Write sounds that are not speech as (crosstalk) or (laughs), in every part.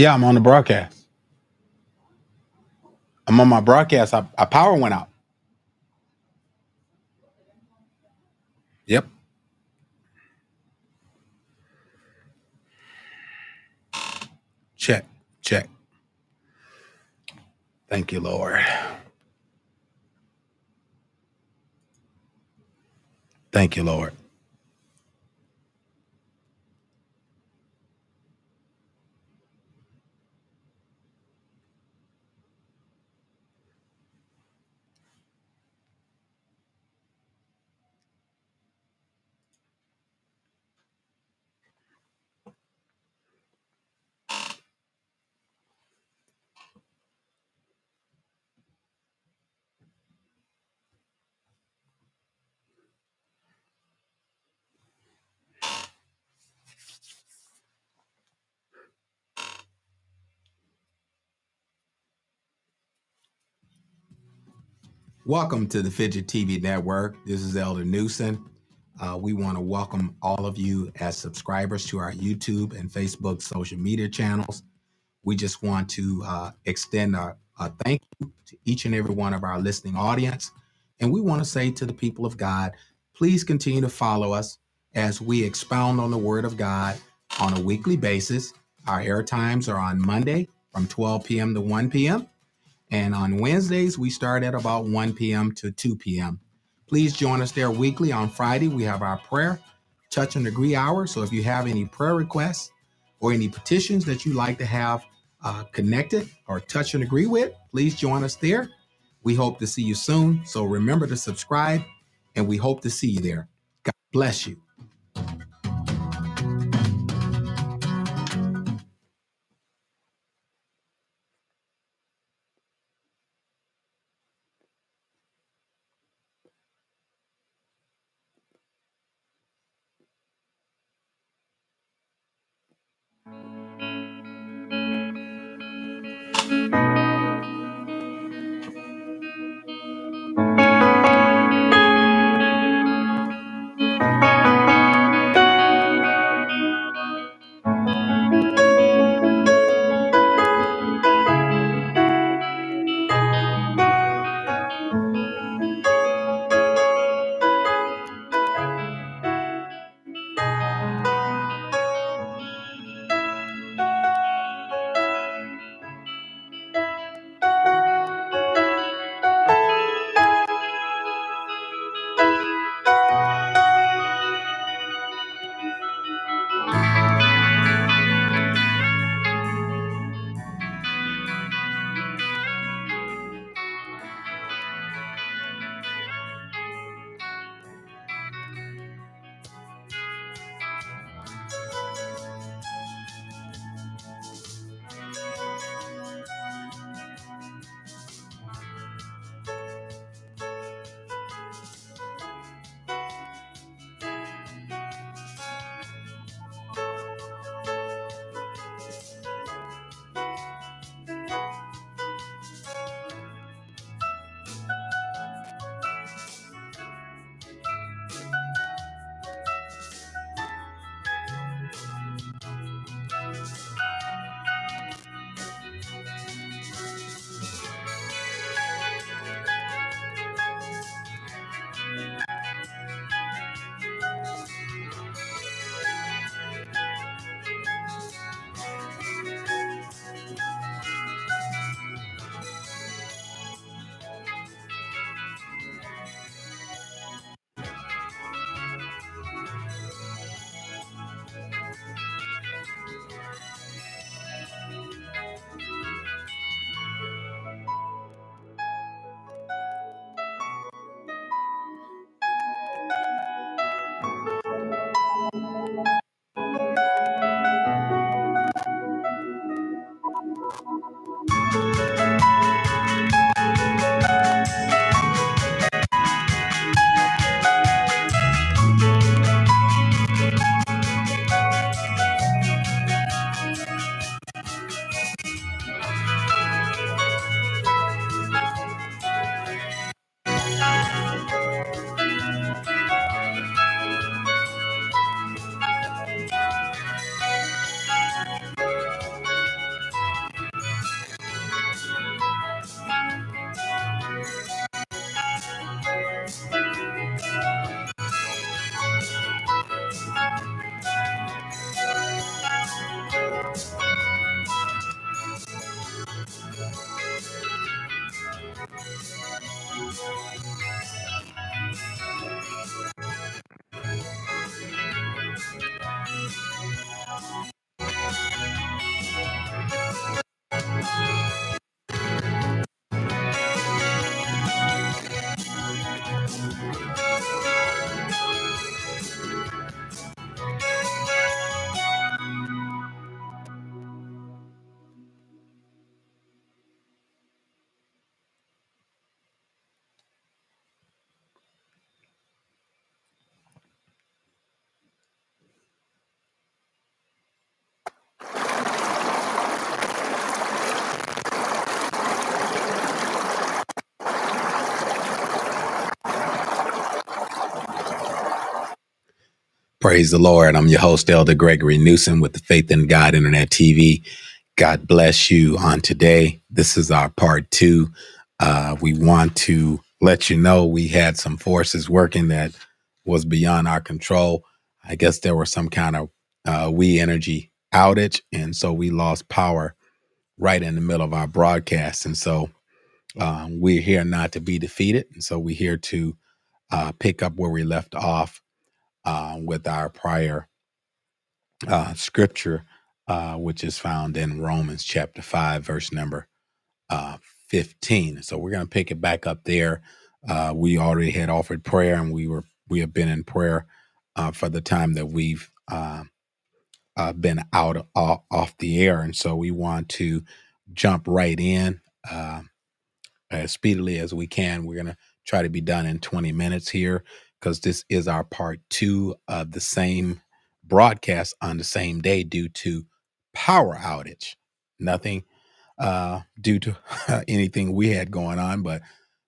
Yeah, I'm on the broadcast. I'm on my broadcast. I, I power went out. Yep. Check. Check. Thank you, Lord. Thank you, Lord. Welcome to the FIGI TV Network. This is Elder Newsom. Uh, we want to welcome all of you as subscribers to our YouTube and Facebook social media channels. We just want to uh, extend our, our thank you to each and every one of our listening audience. And we want to say to the people of God, please continue to follow us as we expound on the Word of God on a weekly basis. Our air times are on Monday from 12 p.m. to 1 p.m. And on Wednesdays, we start at about 1 p.m. to 2 p.m. Please join us there weekly. On Friday, we have our prayer, touch and agree hour. So if you have any prayer requests or any petitions that you'd like to have uh, connected or touch and agree with, please join us there. We hope to see you soon. So remember to subscribe, and we hope to see you there. God bless you. Praise the Lord. I'm your host, Elder Gregory Newsom with the Faith in God Internet TV. God bless you on today. This is our part two. Uh, we want to let you know we had some forces working that was beyond our control. I guess there was some kind of uh, we energy outage, and so we lost power right in the middle of our broadcast. And so um, we're here not to be defeated, and so we're here to uh, pick up where we left off uh, with our prior uh, scripture, uh, which is found in Romans chapter 5, verse number uh, 15. So we're going to pick it back up there. Uh, we already had offered prayer and we were we have been in prayer uh, for the time that we've uh, uh, been out off, off the air. And so we want to jump right in uh, as speedily as we can. We're going to try to be done in 20 minutes here because this is our part two of the same broadcast on the same day due to power outage. Nothing uh, due to (laughs) anything we had going on, but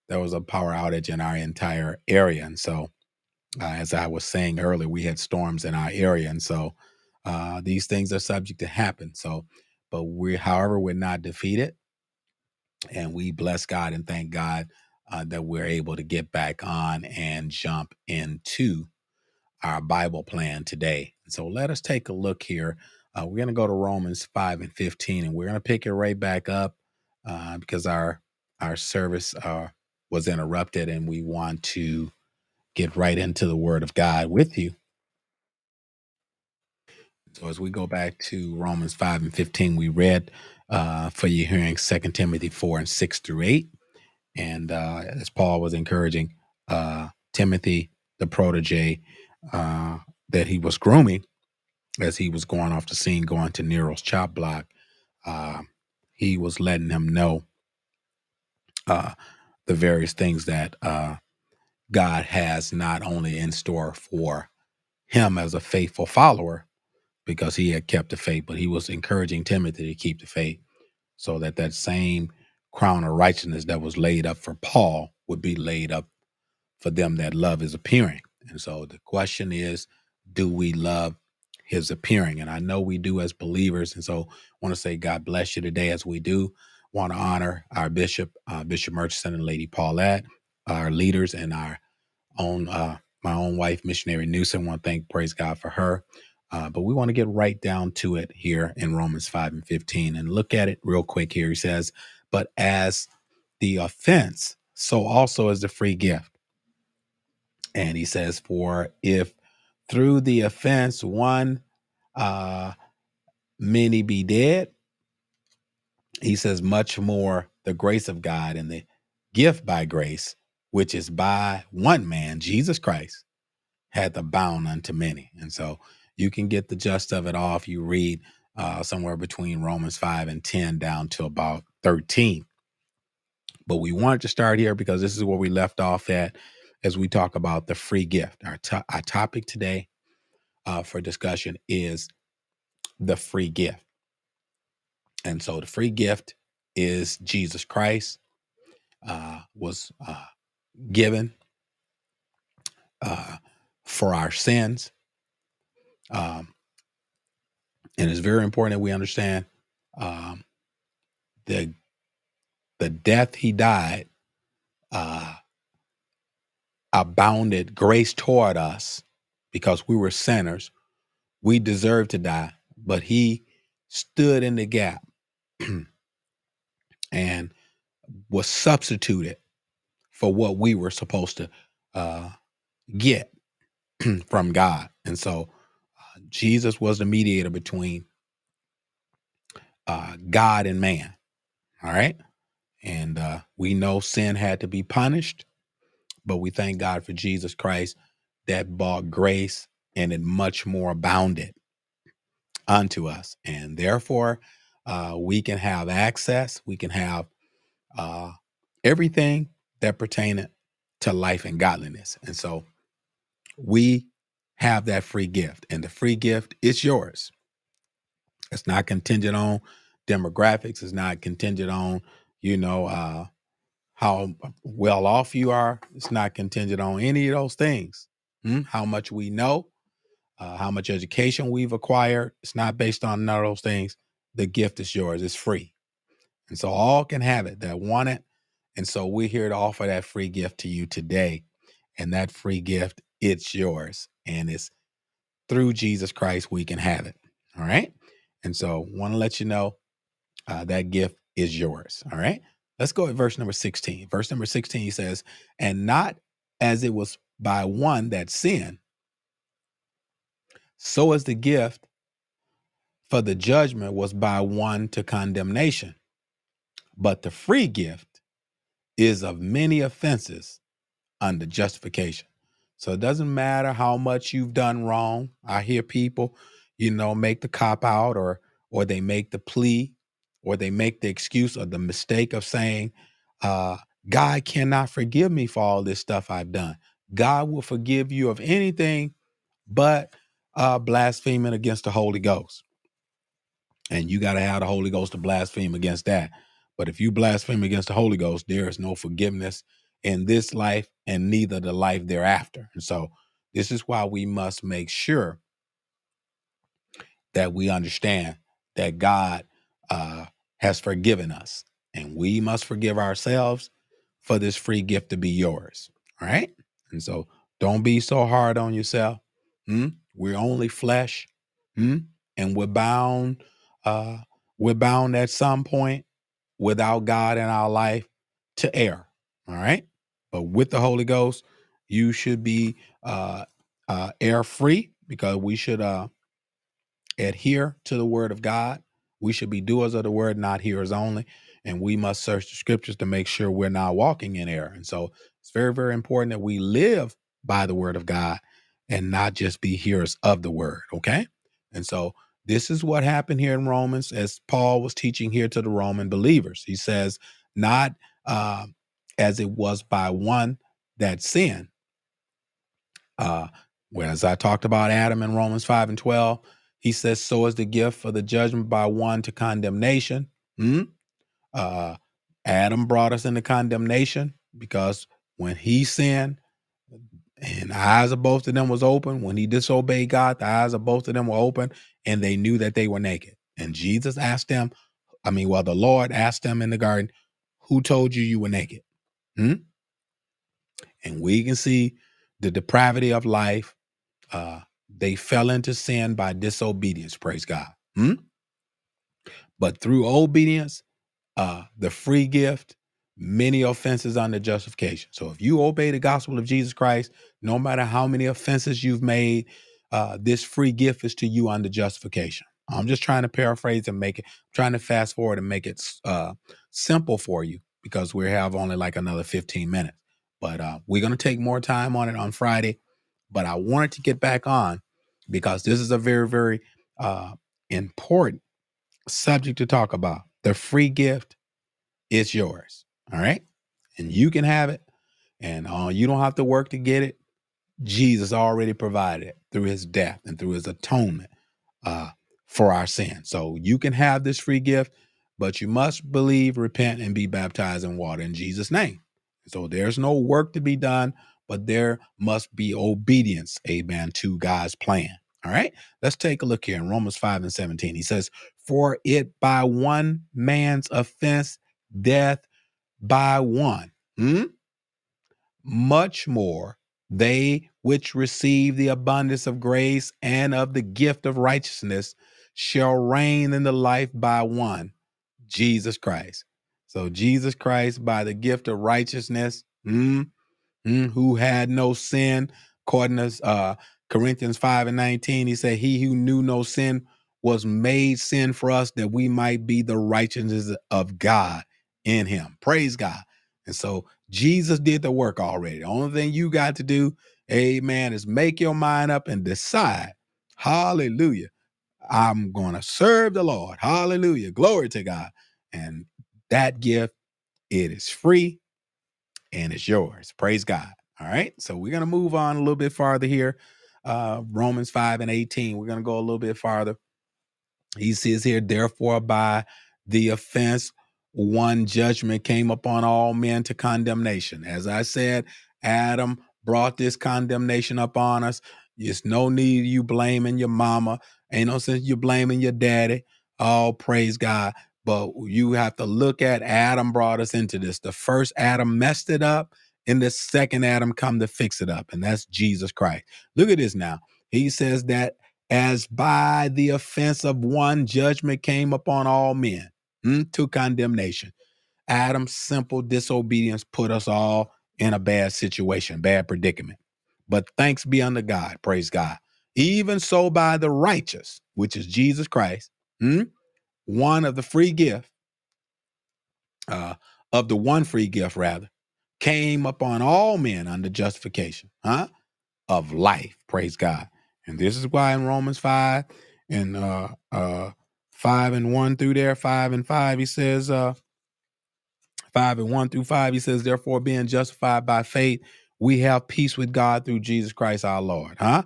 there was a power outage in our entire area. And so, uh, as I was saying earlier, we had storms in our area. And so, uh, these things are subject to happen. So, but we, however, we're not defeated. And we bless God and thank God uh, that we're able to get back on and jump into our Bible plan today. So let us take a look here. Uh, we're going to go to Romans 5 and 15, and we're going to pick it right back up uh, because our our service uh, was interrupted, and we want to get right into the Word of God with you. So as we go back to Romans 5 and 15, we read uh, for you hearing 2 Timothy 4 and 6 through 8. And uh, as Paul was encouraging uh, Timothy, the protege uh, that he was grooming as he was going off the scene, going to Nero's chop block, uh, he was letting him know uh, the various things that uh, God has not only in store for him as a faithful follower, because he had kept the faith, but he was encouraging Timothy to keep the faith so that that same crown of righteousness that was laid up for Paul would be laid up for them that love is appearing. And so the question is, do we love his appearing? And I know we do as believers. And so I want to say God bless you today as we do. Want to honor our bishop, uh, Bishop Murchison and Lady Paulette, our leaders and our own uh, my own wife, missionary Newsom. Want to thank, praise God for her. Uh, but we want to get right down to it here in Romans 5 and 15 and look at it real quick here. He says, But as the offense, so also is the free gift. And he says, For if through the offense one uh many be dead, he says, much more the grace of God and the gift by grace, which is by one man, Jesus Christ, hath abound unto many. And so you can get the gist of it all if you read uh, somewhere between Romans 5 and 10 down to about 13. But we wanted to start here because this is where we left off at as we talk about the free gift. Our, to- our topic today uh, for discussion is the free gift. And so the free gift is Jesus Christ uh, was uh, given uh, for our sins. Um, and it's very important that we understand um, the the death he died uh, abounded grace toward us because we were sinners. We deserved to die, but he stood in the gap (clears throat) and was substituted for what we were supposed to uh, get (clears throat) from God. And so uh, Jesus was the mediator between uh, God and man. All right. And uh, we know sin had to be punished, but we thank God for Jesus Christ that bought grace and it much more abounded unto us. And therefore, uh, we can have access, we can have uh, everything that pertaineth to life and godliness. And so we have that free gift, and the free gift is yours. It's not contingent on demographics, it's not contingent on, you know, uh, how well off you are. It's not contingent on any of those things. Hmm? How much we know, uh, how much education we've acquired. It's not based on none of those things. The gift is yours. It's free. And so all can have it that want it. And so we're here to offer that free gift to you today. And that free gift, it's yours. And it's through Jesus Christ we can have it. All right. And so want to let you know uh, that gift is yours. All right. Let's go at verse number 16. Verse number 16 says, And not as it was by one that sinned, so as the gift for the judgment was by one to condemnation. But the free gift is of many offenses under justification. So it doesn't matter how much you've done wrong. I hear people, you know, make the cop out or or they make the plea or they make the excuse or the mistake of saying, uh, God cannot forgive me for all this stuff I've done. God will forgive you of anything but uh, blaspheming against the Holy Ghost. And you got to have the Holy Ghost to blaspheme against that. But if you blaspheme against the Holy Ghost, there is no forgiveness in this life and neither the life thereafter. And so this is why we must make sure that we understand that God uh, has forgiven us and we must forgive ourselves for this free gift to be yours. All right. And so don't be so hard on yourself. Hmm? We're only flesh. Hmm? And we're bound. Uh, we're bound at some point without God in our life to err. All right. But with the Holy Ghost, you should be uh, uh, error free because we should uh, adhere to the word of God. We should be doers of the word, not hearers only. And we must search the scriptures to make sure we're not walking in error. And so it's very, very important that we live by the word of God and not just be hearers of the word. Okay. And so this is what happened here in Romans as Paul was teaching here to the Roman believers. He says, not uh, as it was by one that sinned. Uh, whereas I talked about Adam in Romans 5 and 12, he says, so is the gift for the judgment by one to condemnation. Hmm? Uh, Adam brought us into condemnation because when he sinned, and the eyes of both of them was open. When he disobeyed God, the eyes of both of them were open, and they knew that they were naked. And Jesus asked them, I mean, well, the Lord asked them in the garden, Who told you you were naked? Hmm? And we can see the depravity of life. Uh, they fell into sin by disobedience, praise God. Hmm? But through obedience, uh, the free gift, many offenses under justification. So if you obey the gospel of Jesus Christ, no matter how many offenses you've made, uh, this free gift is to you under justification. I'm just trying to paraphrase and make it, trying to fast forward and make it uh, simple for you because we have only like another 15 minutes. But uh, we're going to take more time on it on Friday. But I wanted to get back on because this is a very, very uh, important subject to talk about. The free gift is yours. All right. And you can have it. And uh, you don't have to work to get it. Jesus already provided it through his death and through his atonement uh, for our sin. So you can have this free gift, but you must believe, repent, and be baptized in water in Jesus' name. So there's no work to be done, but there must be obedience, amen, to God's plan. All right, let's take a look here in Romans 5 and 17. He says, For it by one man's offense, death by one. Hmm? Much more they which receive the abundance of grace and of the gift of righteousness shall reign in the life by one, Jesus Christ. So, Jesus Christ, by the gift of righteousness, mm, mm, who had no sin, according to uh, Corinthians 5 and 19, he said, He who knew no sin was made sin for us that we might be the righteousness of God in him. Praise God. And so Jesus did the work already. The only thing you got to do, amen, is make your mind up and decide, hallelujah, I'm going to serve the Lord. Hallelujah. Glory to God. And that gift, it is free and it's yours. Praise God. All right. So we're going to move on a little bit farther here. Uh, Romans 5 and 18. We're going to go a little bit farther. He says here, therefore, by the offense one judgment came upon all men to condemnation. As I said, Adam brought this condemnation upon us. It's no need you blaming your mama. Ain't no sense you blaming your daddy. Oh, praise God. But you have to look at Adam brought us into this. The first Adam messed it up, and the second Adam come to fix it up, and that's Jesus Christ. Look at this now. He says that as by the offense of one judgment came upon all men hmm, to condemnation. Adam's simple disobedience put us all in a bad situation, bad predicament. But thanks be unto God, praise God. Even so, by the righteous, which is Jesus Christ, hmm, one of the free gift, uh, of the one free gift rather, came upon all men under justification, huh? Of life, praise God. And this is why in Romans 5 and uh uh 5 and 1 through there, 5 and 5, he says, uh, 5 and 1 through 5, he says, Therefore, being justified by faith, we have peace with God through Jesus Christ our Lord. Huh?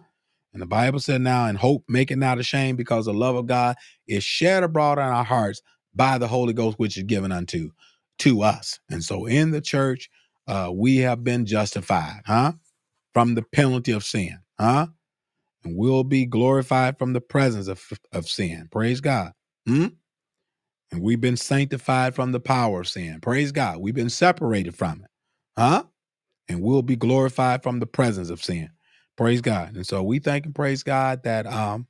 And the Bible said now, and hope make it not ashamed, because the love of God is shed abroad in our hearts by the Holy Ghost, which is given unto to us. And so in the church, uh, we have been justified, huh? From the penalty of sin, huh? And we'll be glorified from the presence of, of sin. Praise God. Hmm? And we've been sanctified from the power of sin. Praise God. We've been separated from it. Huh? And we'll be glorified from the presence of sin. Praise God. And so we thank and praise God that um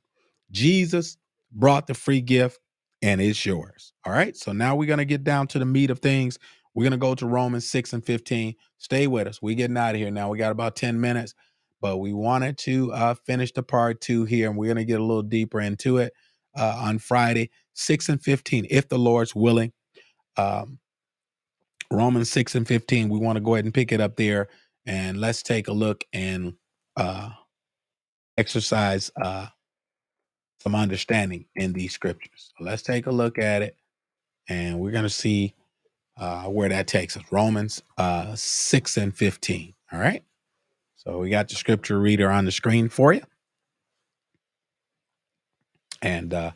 Jesus brought the free gift and it's yours. All right. So now we're going to get down to the meat of things. We're going to go to Romans 6 and 15. Stay with us. We're getting out of here now. We got about 10 minutes, but we wanted to uh, finish the part two here and we're going to get a little deeper into it uh, on Friday, 6 and 15, if the Lord's willing. Um, Romans 6 and 15, we want to go ahead and pick it up there and let's take a look and uh, exercise uh, some understanding in these scriptures. So let's take a look at it and we're going to see uh, where that takes us. Romans uh, 6 and 15. All right. So we got the scripture reader on the screen for you. And uh,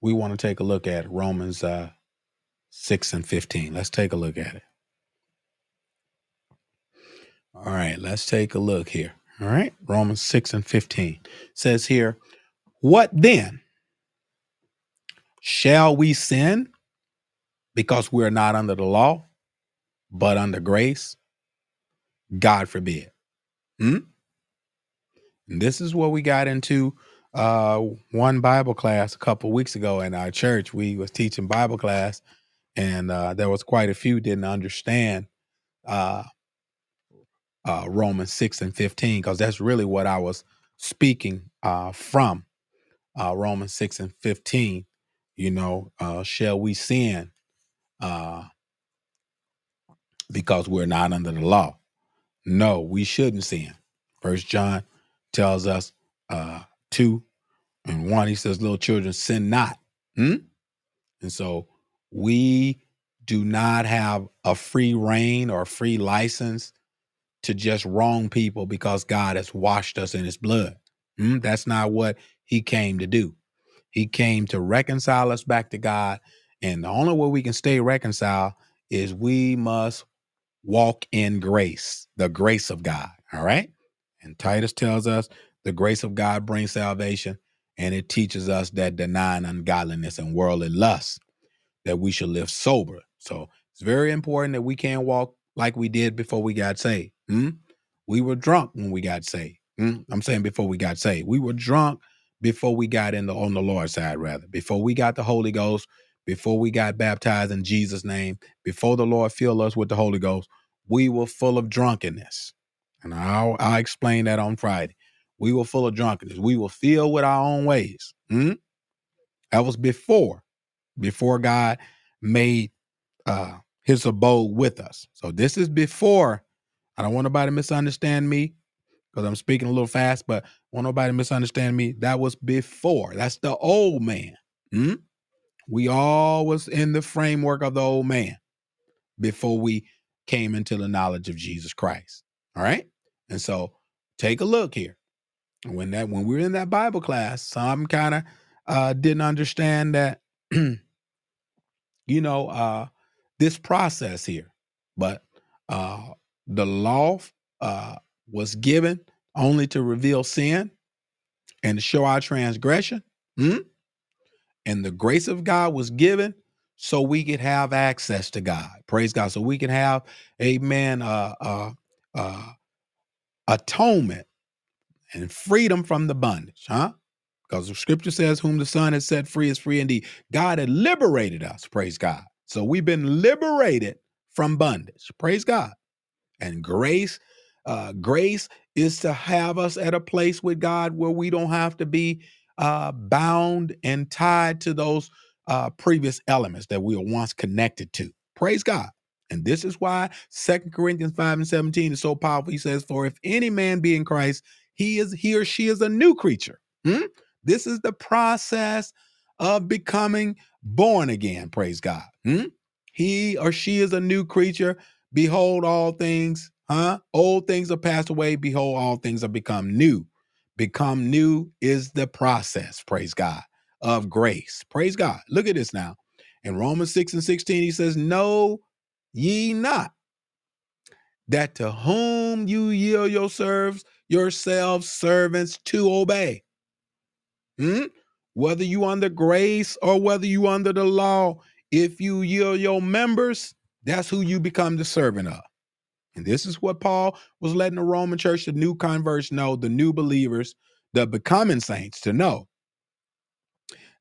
we want to take a look at Romans uh, 6 and 15. Let's take a look at it. All right, let's take a look here. All right, Romans 6 and 15 says here, What then? Shall we sin because we're not under the law, but under grace? God forbid. Hmm? And this is what we got into uh, one Bible class a couple weeks ago in our church. We was teaching Bible class, and uh, there was quite a few didn't understand uh, uh, Romans 6 and 15, because that's really what I was speaking uh, from uh, Romans 6 and 15. You know, uh, shall we sin uh, because we're not under the law? No, we shouldn't sin. First John tells us uh, 2 and 1, he says, Little children, sin not. Hmm? And so we do not have a free reign or free license to just wrong people because God has washed us in his blood. Mm, that's not what he came to do. He came to reconcile us back to God. And the only way we can stay reconciled is we must walk in grace, the grace of God. All right. And Titus tells us the grace of God brings salvation, and it teaches us that denying ungodliness and worldly lust, that we should live sober. So it's very important that we can't walk like we did before we got saved. Hmm? We were drunk when we got saved. Hmm? I'm saying before we got saved. We were drunk before we got in the on the Lord's side, rather. Before we got the Holy Ghost, before we got baptized in Jesus' name, before the Lord filled us with the Holy Ghost, we were full of drunkenness. And I'll, I'll explain that on Friday. We were full of drunkenness. We were filled with our own ways. Hmm? That was before, before God made uh, his abode with us. So this is before. I don't want nobody to misunderstand me because I'm speaking a little fast, but want nobody to misunderstand me. That was before. That's the old man. Hmm? We all was in the framework of the old man before we came into the knowledge of Jesus Christ. All right. And so take a look here. When that when we were in that Bible class, some kind of uh didn't understand that (clears throat) you know uh this process here. But uh the law uh was given only to reveal sin. and to show our transgression. Hmm? And the grace of God was given so we could have access to God. Praise God. So we can have, amen, uh, uh, uh, atonement and freedom from the bondage, huh? Because the scripture says, Whom the Son has set free is free indeed. God had liberated us, praise God. So we've been liberated from bondage, praise God. And grace, uh, grace is to have us at a place with God where we don't have to be uh, bound and tied to those uh, previous elements that we were once connected to. Praise God. And this is why Second Corinthians 5 and 17 is so powerful. He says, For if any man be in Christ, he is he or she is a new creature. Hmm? This is the process of becoming born again. Praise God. Hmm? He or she is a new creature. Behold, all things, huh? Old things are passed away. Behold, all things are become new. Become new is the process, praise God, of grace. Praise God. Look at this now. In Romans 6 and 16, he says, Know ye not that to whom you yield yourselves, yourselves servants to obey. Hmm? Whether you under grace or whether you under the law, if you yield your members, that's who you become the servant of. And this is what Paul was letting the Roman church, the new converts know, the new believers, the becoming saints to know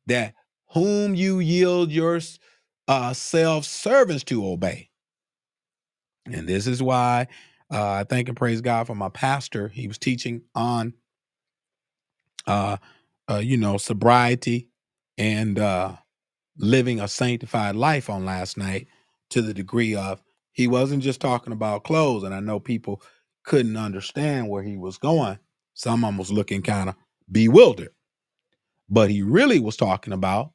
that whom you yield your uh, self servants to obey. And this is why uh, I thank and praise God for my pastor. He was teaching on, uh, uh, you know, sobriety and uh, living a sanctified life on last night to the degree of he wasn't just talking about clothes. And I know people couldn't understand where he was going. Some of them was looking kind of bewildered. But he really was talking about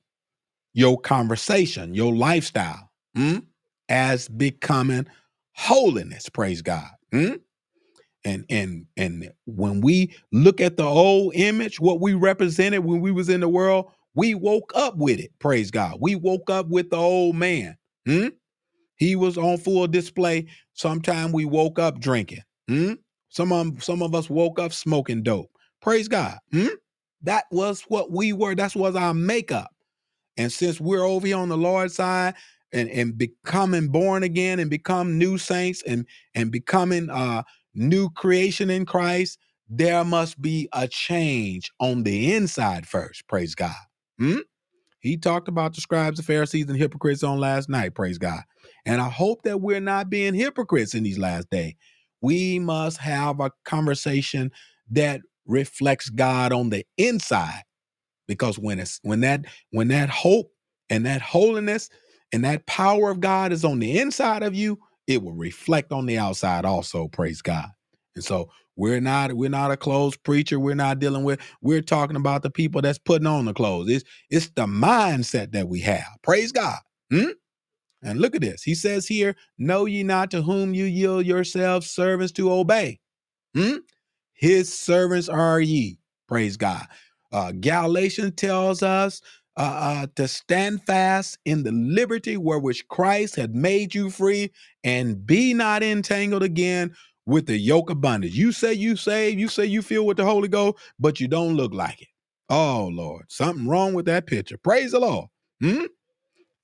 your conversation, your lifestyle, mm, as becoming holiness. Praise God. Mm? And and and when we look at the old image, what we represented when we was in the world, we woke up with it. Praise God. We woke up with the old man. Mm? He was on full display. Sometime we woke up drinking. Mm? Some of some of us woke up smoking dope. Praise God. Mm? That was what we were. That was our makeup. And since we're over here on the Lord's side and, and becoming born again and become new saints and and becoming uh new creation in Christ, there must be a change on the inside first. Praise God. Hmm? He talked about the scribes, the Pharisees, and hypocrites on last night. Praise God. And I hope that we're not being hypocrites in these last days. We must have a conversation that reflects God on the inside because when it's when that when that hope and that holiness and that power of God is on the inside of you, it will reflect on the outside also. Praise God. And so we're not we're not a closed preacher. We're not dealing with. We're talking about the people that's putting on the clothes. It's it's the mindset that we have. Praise God. Hmm? And look at this. He says here, "Know ye not to whom you yield yourselves servants to obey." Hmm? His servants are ye. Praise God. Uh, Galatians tells us uh, uh, to stand fast in the liberty wherewith Christ had made you free, and be not entangled again with the yoke of bondage. You say you saved, you say you feel with the Holy Ghost, but you don't look like it. Oh Lord, something wrong with that picture. Praise the Lord. Hmm?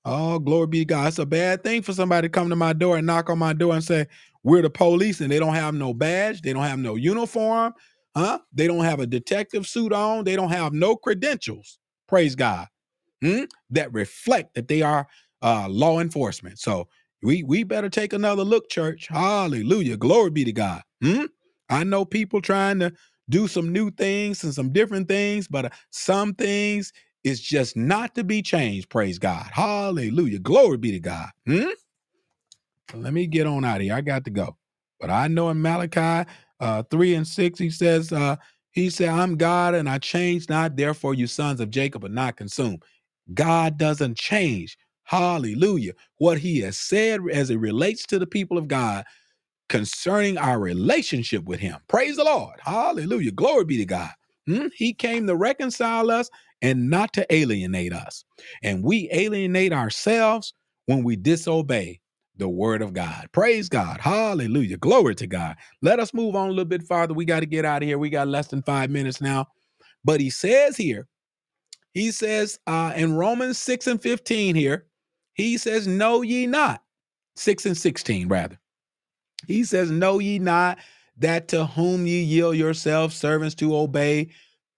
Oh, glory be to God. It's a bad thing for somebody to come to my door and knock on my door and say, We're the police, and they don't have no badge, they don't have no uniform, huh? They don't have a detective suit on, they don't have no credentials. Praise God. Hmm? That reflect that they are uh, law enforcement. So we we better take another look, church. Hallelujah. Glory be to God. Hmm? I know people trying to do some new things and some different things, but uh, some things is just not to be changed. Praise God. Hallelujah. Glory be to God. Hmm? Let me get on out of here. I got to go. But I know in Malachi uh, 3 and 6, he says, uh, he said, I'm God and I change not, therefore you sons of Jacob are not consumed. God doesn't change. Hallelujah. What he has said as it relates to the people of God concerning our relationship with him. Praise the Lord. Hallelujah. Glory be to God. Hmm? He came to reconcile us and not to alienate us. And we alienate ourselves when we disobey the word of God. Praise God. Hallelujah. Glory to God. Let us move on a little bit farther. We got to get out of here. We got less than five minutes now. But he says here, he says uh, in Romans 6 and 15 here, he says, Know ye not, 6 and 16 rather. He says, Know ye not that to whom ye yield yourselves servants to obey,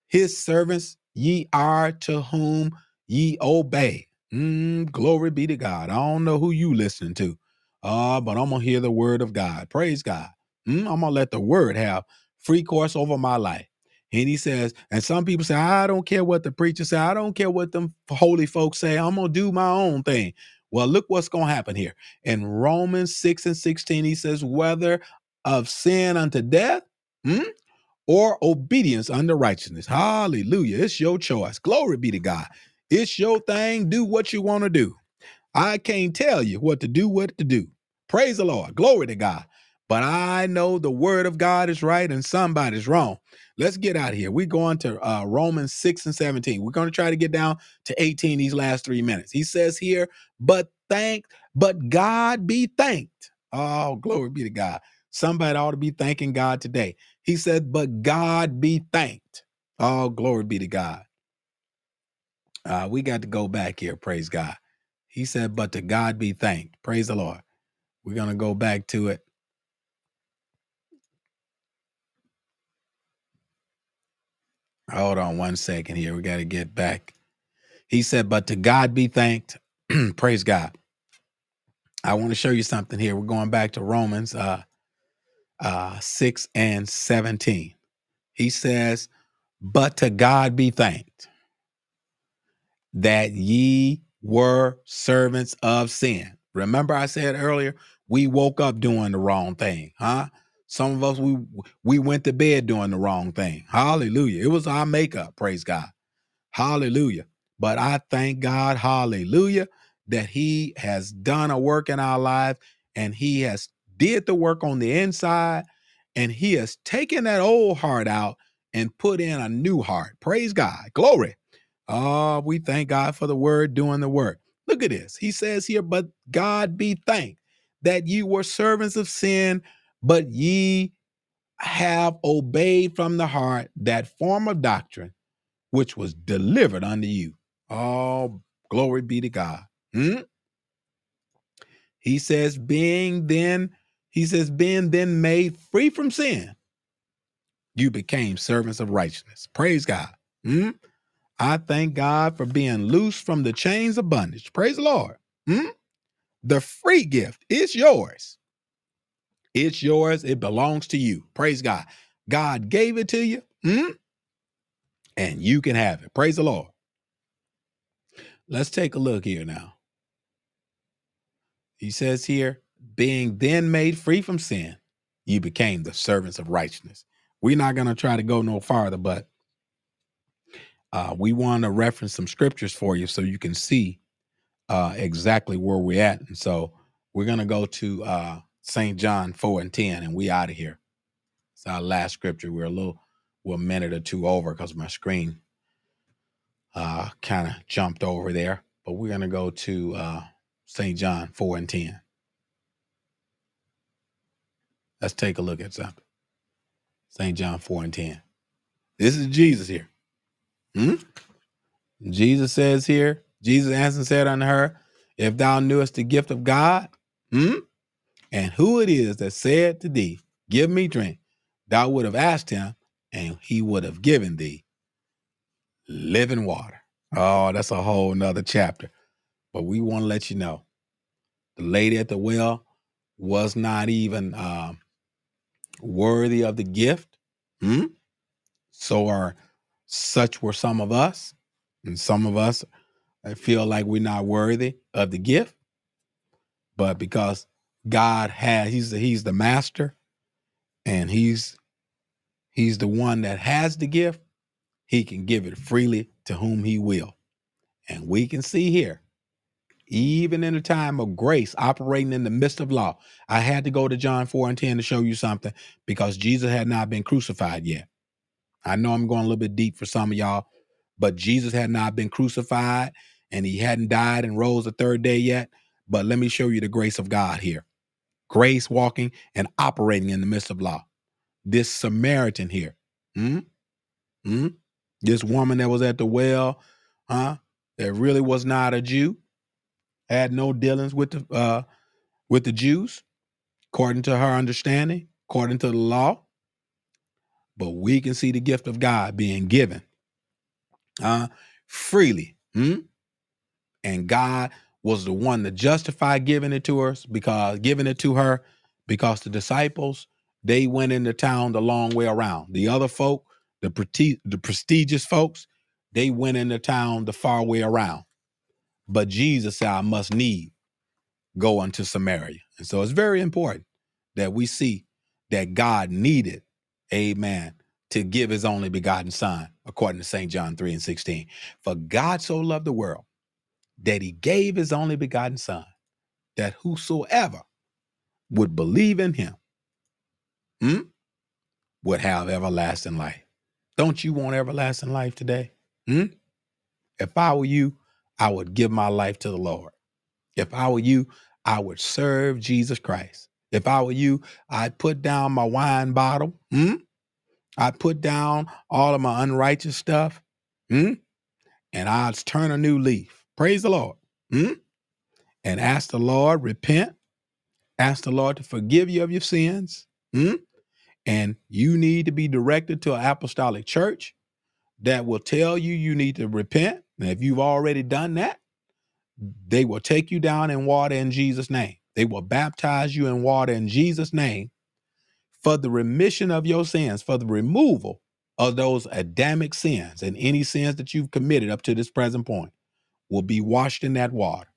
his servants ye are to whom ye obey. Mm, glory be to God. I don't know who you listening to, uh, but I'm gonna hear the word of God. Praise God. Mm, I'm gonna let the word have free course over my life. And he says, and some people say, I don't care what the preacher say. I don't care what them holy folks say. I'm gonna do my own thing. Well, look what's gonna happen here. In Romans 6 and 16, he says, whether of sin unto death, hmm, or obedience unto righteousness. Hallelujah. It's your choice. Glory be to God. It's your thing. Do what you want to do. I can't tell you what to do, what to do. Praise the Lord. Glory to God. But I know the word of God is right and somebody's wrong. Let's get out of here. We're going to uh, Romans 6 and 17. We're going to try to get down to 18 these last three minutes. He says here, but thank, but God be thanked. Oh, glory be to God. Somebody ought to be thanking God today. He said, but God be thanked. Oh, glory be to God. Uh, we got to go back here. Praise God. He said, but to God be thanked. Praise the Lord. We're going to go back to it. Hold on one second here. We got to get back. He said, but to God be thanked. (clears throat) Praise God. I want to show you something here. We're going back to Romans uh, uh, 6 and 17. He says, but to God be thanked that ye were servants of sin. Remember, I said earlier, we woke up doing the wrong thing, huh? Some of us we we went to bed doing the wrong thing. Hallelujah. It was our makeup, praise God. Hallelujah. But I thank God, hallelujah, that He has done a work in our life and He has did the work on the inside and He has taken that old heart out and put in a new heart. Praise God. Glory. Oh, we thank God for the word doing the work. Look at this. He says here, but God be thanked that you were servants of sin, but ye have obeyed from the heart that form of doctrine which was delivered unto you. Oh, glory be to God. Hmm? He says, being then, he says, being then made free from sin, you became servants of righteousness. Praise God. Hmm? I thank God for being loose from the chains of bondage. Praise the Lord. Hmm? The free gift is yours. It's yours. It belongs to you. Praise God. God gave it to you, hmm? and you can have it. Praise the Lord. Let's take a look here now. He says here, being then made free from sin, you became the servants of righteousness. We're not going to try to go no farther, but uh, we want to reference some scriptures for you so you can see uh, exactly where we're at. And so we're going to go to uh, St. John 4 and 10, and we out of here. It's our last scripture. We're a little, we're a minute or two over because my screen uh, kind of jumped over there. But we're going to go to uh, St. John 4 and 10. Let's take a look at something. St. John 4 and 10. This is Jesus here. Hmm? Jesus says here, Jesus answered and said unto her, If thou knewest the gift of God, hmm? And who it is that said to thee, Give me drink, thou would have asked him, and he would have given thee living water. Oh, that's a whole nother chapter. But we want to let you know the lady at the well was not even um, worthy of the gift. Hmm? So are such were some of us, and some of us feel like we're not worthy of the gift. But because God has, he's the, he's the master, and he's he's the one that has the gift. He can give it freely to whom he will, and we can see here even in a time of grace operating in the midst of law. I had to go to John 4 and 10 to show you something because Jesus had not been crucified yet. I know I'm going a little bit deep for some of y'all, but Jesus had not been crucified and he hadn't died and rose the third day yet. But let me show you the grace of God here grace walking and operating in the midst of law. This Samaritan here. Hmm? Hmm? This woman that was at the well, huh? That really was not a Jew, had no dealings with the uh, with the Jews, according to her understanding, according to the law. But we can see the gift of God being given uh, freely. Hmm? And God was the one to justify giving it to us because giving it to her because the disciples they went into town the long way around. The other folk, the preti- the prestigious folks, they went into town the far way around. But Jesus said, I must need go unto Samaria. And so it's very important that we see that God needed, amen, to give his only begotten son, according to St. John 3 and 16. For God so loved the world that he gave his only begotten son, that whosoever would believe in him hmm, would have everlasting life. Don't you want everlasting life today? Hmm? If I were you, I would give my life to the Lord. If I were you, I would serve Jesus Christ. If I were you, I'd put down my wine bottle. Hmm? I'd put down all of my unrighteous stuff. Hmm? And I'd turn a new leaf. Praise the Lord. Hmm? And ask the Lord, repent. Ask the Lord to forgive you of your sins. Hmm? And you need to be directed to an apostolic church that will tell you you need to repent. And if you've already done that, they will take you down in water in Jesus' name. They will baptize you in water in Jesus' name for the remission of your sins, for the removal of those Adamic sins and any sins that you've committed up to this present point will be washed in that water.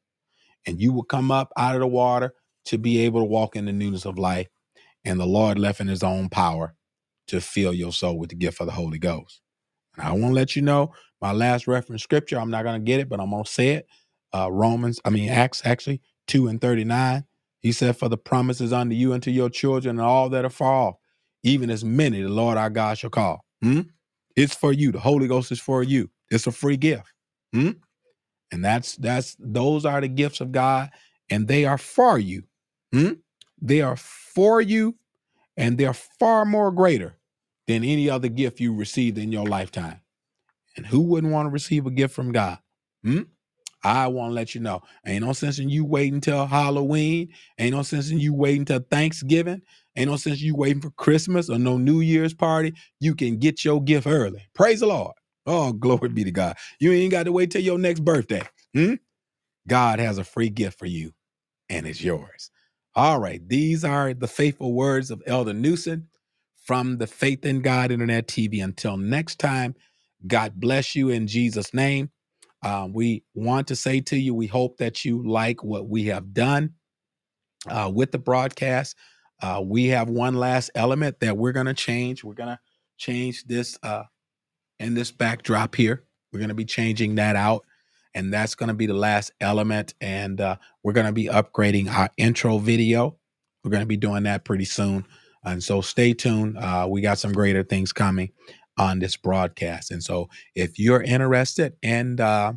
And you will come up out of the water to be able to walk in the newness of life. And the Lord left in his own power to fill your soul with the gift of the Holy Ghost. And I want to let you know my last reference scripture. I'm not going to get it, but I'm going to say it. Uh, Romans, I mean, Acts actually 2 and 39. He said, For the promises unto you and to your children and all that are far off, even as many the Lord our God shall call. Hmm? It's for you. The Holy Ghost is for you. It's a free gift. Hmm? And that's that's those are the gifts of God, and they are for you. Hmm? They are for you, and they're far more greater than any other gift you received in your lifetime. And who wouldn't want to receive a gift from God? Hmm? I want to let you know. Ain't no sense in you waiting till Halloween. Ain't no sense in you waiting till Thanksgiving. Ain't no sense you waiting for Christmas or no New Year's party. You can get your gift early. Praise the Lord. Oh, (laughs) glory be to God. You ain't got to wait till your next birthday. Hmm? God has a free gift for you, and it's yours. All right. These are the faithful words of Elder Newsom from the Faith in God Internet TV. Until next time, God bless you in Jesus' name. Um, we want to say to you, we hope that you like what we have done uh, with the broadcast. Uh, we have one last element that we're going to change. We're going to change this uh, in this backdrop here. We're going to be changing that out. And that's going to be the last element. And uh, we're going to be upgrading our intro video. We're going to be doing that pretty soon. And so stay tuned. Uh, we got some greater things coming on this broadcast. And so if you're interested in uh,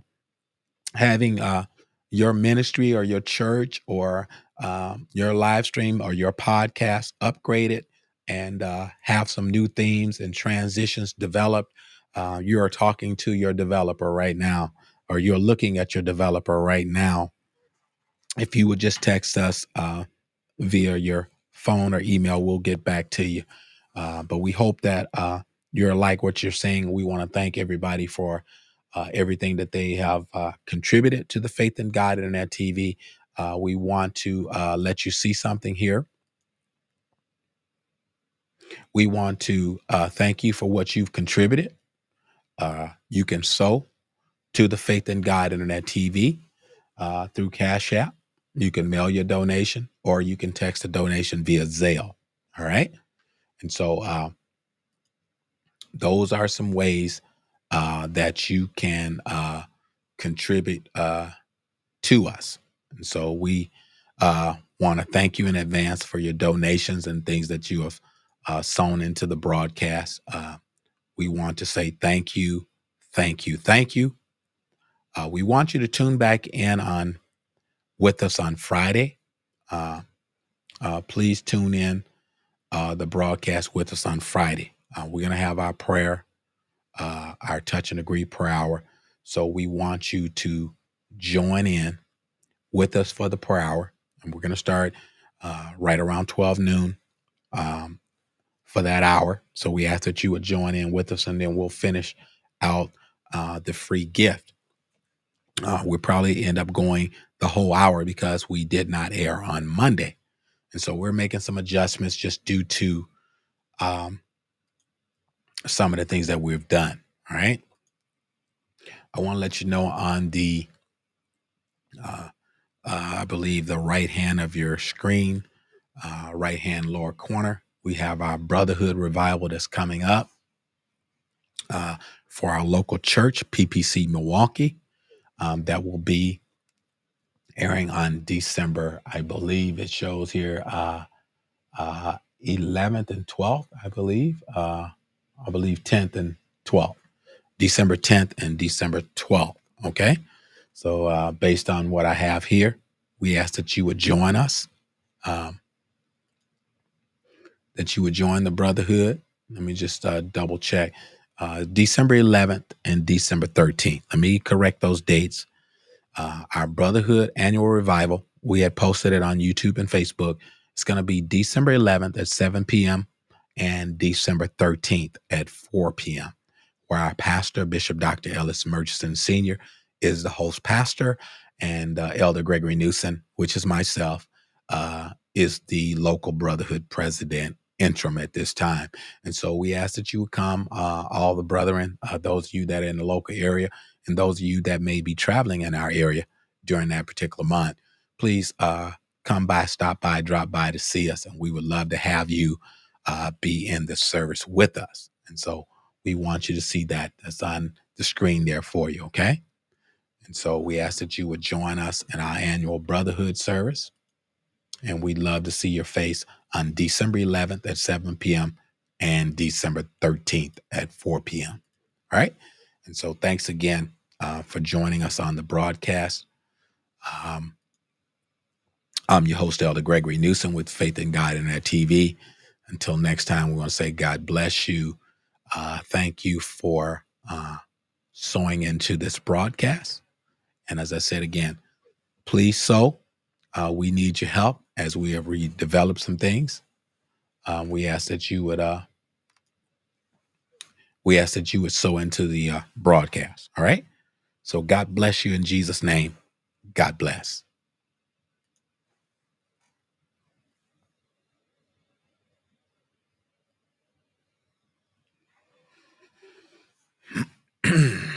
having uh, your ministry or your church or um, your live stream or your podcast upgraded and uh, have some new themes and transitions developed, uh, you are talking to your developer right now, or you're looking at your developer right now. If you would just text us uh, via your phone or email, we'll get back to you. Uh, but we hope that uh, you're like what you're saying. We want to thank everybody for uh, everything that they have uh, contributed to the Faith in God Internet TV. Uh, we want to uh, let you see something here. We want to uh, thank you for what you've contributed. Uh, you can sow to the Faith in God Internet TV uh, through Cash App. You can mail your donation or you can text a donation via Zelle. All right. And so uh, those are some ways uh, that you can uh, contribute uh, to us. And so we uh, want to thank you in advance for your donations and things that you have uh, sown into the broadcast. Uh, we want to say thank you, thank you, thank you. Uh, we want you to tune back in on with us on Friday. Uh, uh, please tune in uh, the broadcast with us on Friday. Uh, we're going to have our prayer uh, our touch and agree per hour. So we want you to join in with us for the per hour. And we're going to start right around 12 noon um, for that hour. So we ask that you would join in with us and then we'll finish out uh, the free gift. Uh, we'll probably end up going the whole hour because we did not air on Monday. And so we're making some adjustments just due to um, some of the things that we've done. All right. I want to let you know on the, uh, uh, I believe, the right hand of your screen, uh, right hand lower corner, we have our Brotherhood Revival that's coming up uh, for our local church, PPC Milwaukee. Um, that will be airing on December, I believe it shows here, uh, uh, 11th and 12th, I believe. Uh, I believe 10th and 12th. December 10th and December 12th. Okay. So, uh, based on what I have here, we ask that you would join us, um, that you would join the Brotherhood. Let me just uh, double check. Uh, December 11th and December 13th. Let me correct those dates. Uh, our Brotherhood annual revival, we had posted it on YouTube and Facebook. It's going to be December 11th at 7 p.m. and December 13th at 4 p.m where our pastor, Bishop Dr. Ellis Murchison Sr., is the host pastor, and uh, Elder Gregory Newsom, which is myself, uh, is the local brotherhood president interim at this time. And so we ask that you would come, uh, all the brethren, uh, those of you that are in the local area, and those of you that may be traveling in our area during that particular month, please uh, come by, stop by, drop by to see us. And we would love to have you uh, be in the service with us. And so we want you to see that. That's on the screen there for you, okay? And so we ask that you would join us in our annual Brotherhood service. And we'd love to see your face on December 11th at 7 p.m. and December 13th at 4 p.m. All right. And so thanks again uh, for joining us on the broadcast. Um, I'm your host, Elder Gregory Newsom with Faith in God Internet TV. Until next time, we want to say God bless you uh, thank you for uh, sowing into this broadcast. And as I said again, please sow. Uh, we need your help as we have redeveloped some things. Um, we ask that you would uh, we ask that you would sow into the uh, broadcast. All right. So God bless you in Jesus' name. God bless. (clears throat)